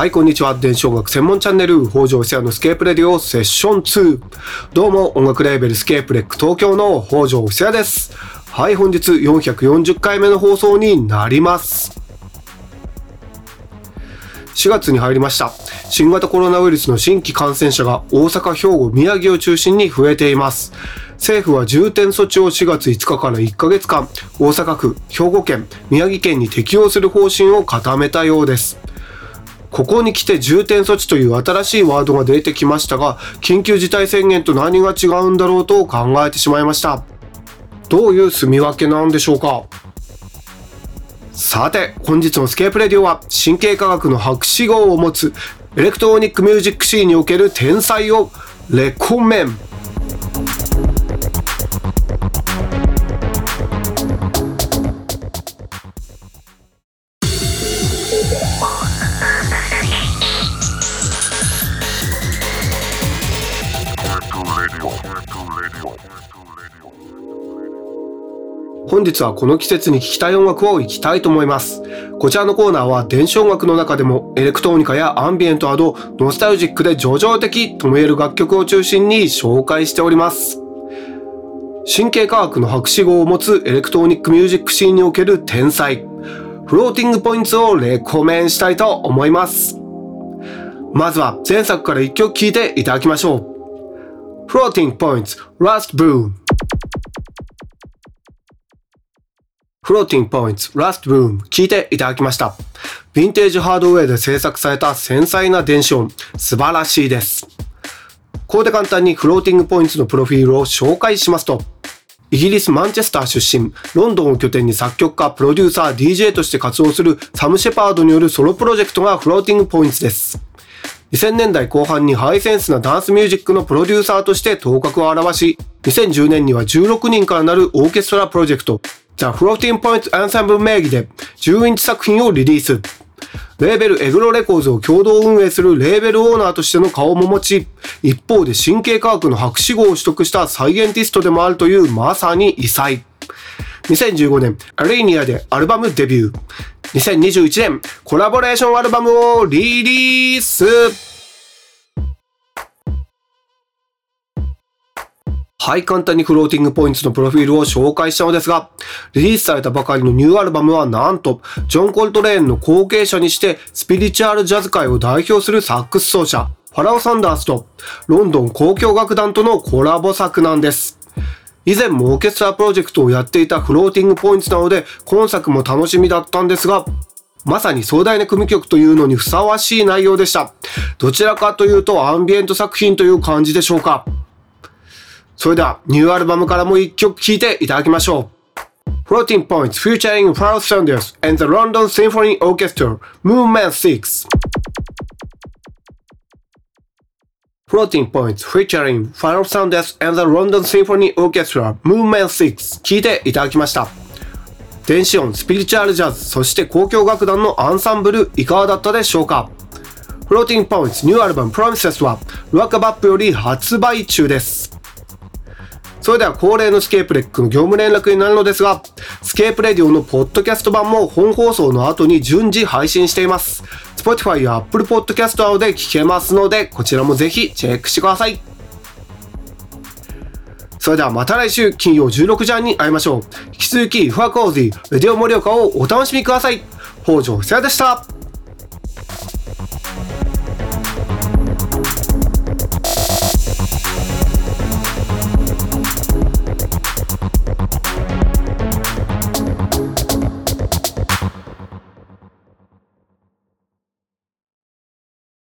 はい、こんにちは。電子音楽専門チャンネル、北条セアのスケープレディオセッション2。どうも、音楽レーベルスケープレック東京の北条セアです。はい、本日440回目の放送になります。4月に入りました。新型コロナウイルスの新規感染者が大阪、兵庫、宮城を中心に増えています。政府は重点措置を4月5日から1ヶ月間、大阪府、兵庫県、宮城県に適用する方針を固めたようです。ここに来て重点措置という新しいワードが出てきましたが、緊急事態宣言と何が違うんだろうと考えてしまいました。どういう住み分けなんでしょうかさて、本日の Scape Radio は神経科学の博士号を持つエレクトロニックミュージックシーンにおける天才をレコメン。本日はこの季節に聴きたい音楽をいきたいと思います。こちらのコーナーは電子音楽の中でもエレクトロニカやアンビエントなどノスタルジックで叙情的とも言える楽曲を中心に紹介しております。神経科学の博士号を持つエレクトロニックミュージックシーンにおける天才、 Floating Points をレコメンしたいと思います。まずは前作から一曲聴いていただきましょう。Floating Points Last Bloom Floating Points Last Boom 聞いていただきました。ヴィンテージハードウェアで制作された繊細な電子音、素晴らしいです。ここで簡単にフローティングポイントのプロフィールを紹介しますと、イギリス・マンチェスター出身、ロンドンを拠点に作曲家、プロデューサー、DJ として活動するサム・シェパードによるソロプロジェクトがフローティングポイントです。2000年代後半にハイセンスなダンスミュージックのプロデューサーとして頭角を現し、2010年には16人からなるオーケストラプロジェクト、The Floating Point Ensemble 名義で10インチ作品をリリース。レーベルエグロレコーズを共同運営するレーベルオーナーとしての顔も持ち、一方で神経科学の博士号を取得したサイエンティストでもあるというまさに異彩。2015年、アレイニアでアルバムデビュー。2021年、コラボレーションアルバムをリリースはい、簡単にフローティングポイントのプロフィールを紹介したのですが、リリースされたばかりのニューアルバムはなんと、ジョン・コルトレーンの後継者にして、スピリチュアルジャズ界を代表するサックス奏者、ファラオ・サンダースと、ロンドン交響楽団とのコラボ作なんです。以前もオーケストラプロジェクトをやっていたフローティングポイントなので、今作も楽しみだったんですが、まさに壮大な組曲というのにふさわしい内容でした。どちらかというとアンビエント作品という感じでしょうか。それでは、ニューアルバムからも一曲聴いていただきましょう。Floating Points featuring Pharoah Sanders and the London Symphony Orchestra Movement 6 Floating Points featuring Final Sounders and the London Symphony Orchestra Movement 6聴いていただきました。電子音、スピリチュアルジャズ、そして交響楽団のアンサンブルいかがだったでしょうか Floating Points ニューアルバム Promises は Luaka Bop より発売中です。それでは恒例の Scape Rec の業務連絡になるのですが、 Scape Radio のポッドキャスト版も本放送の後に順次配信しています。Spotify や Apple Podcast などで聞けますので、こちらもぜひチェックしてください。それではまた来週金曜16時半に会いましょう。引き続き、ファーコーズィ、レディオ盛岡をお楽しみください。北条久也でした。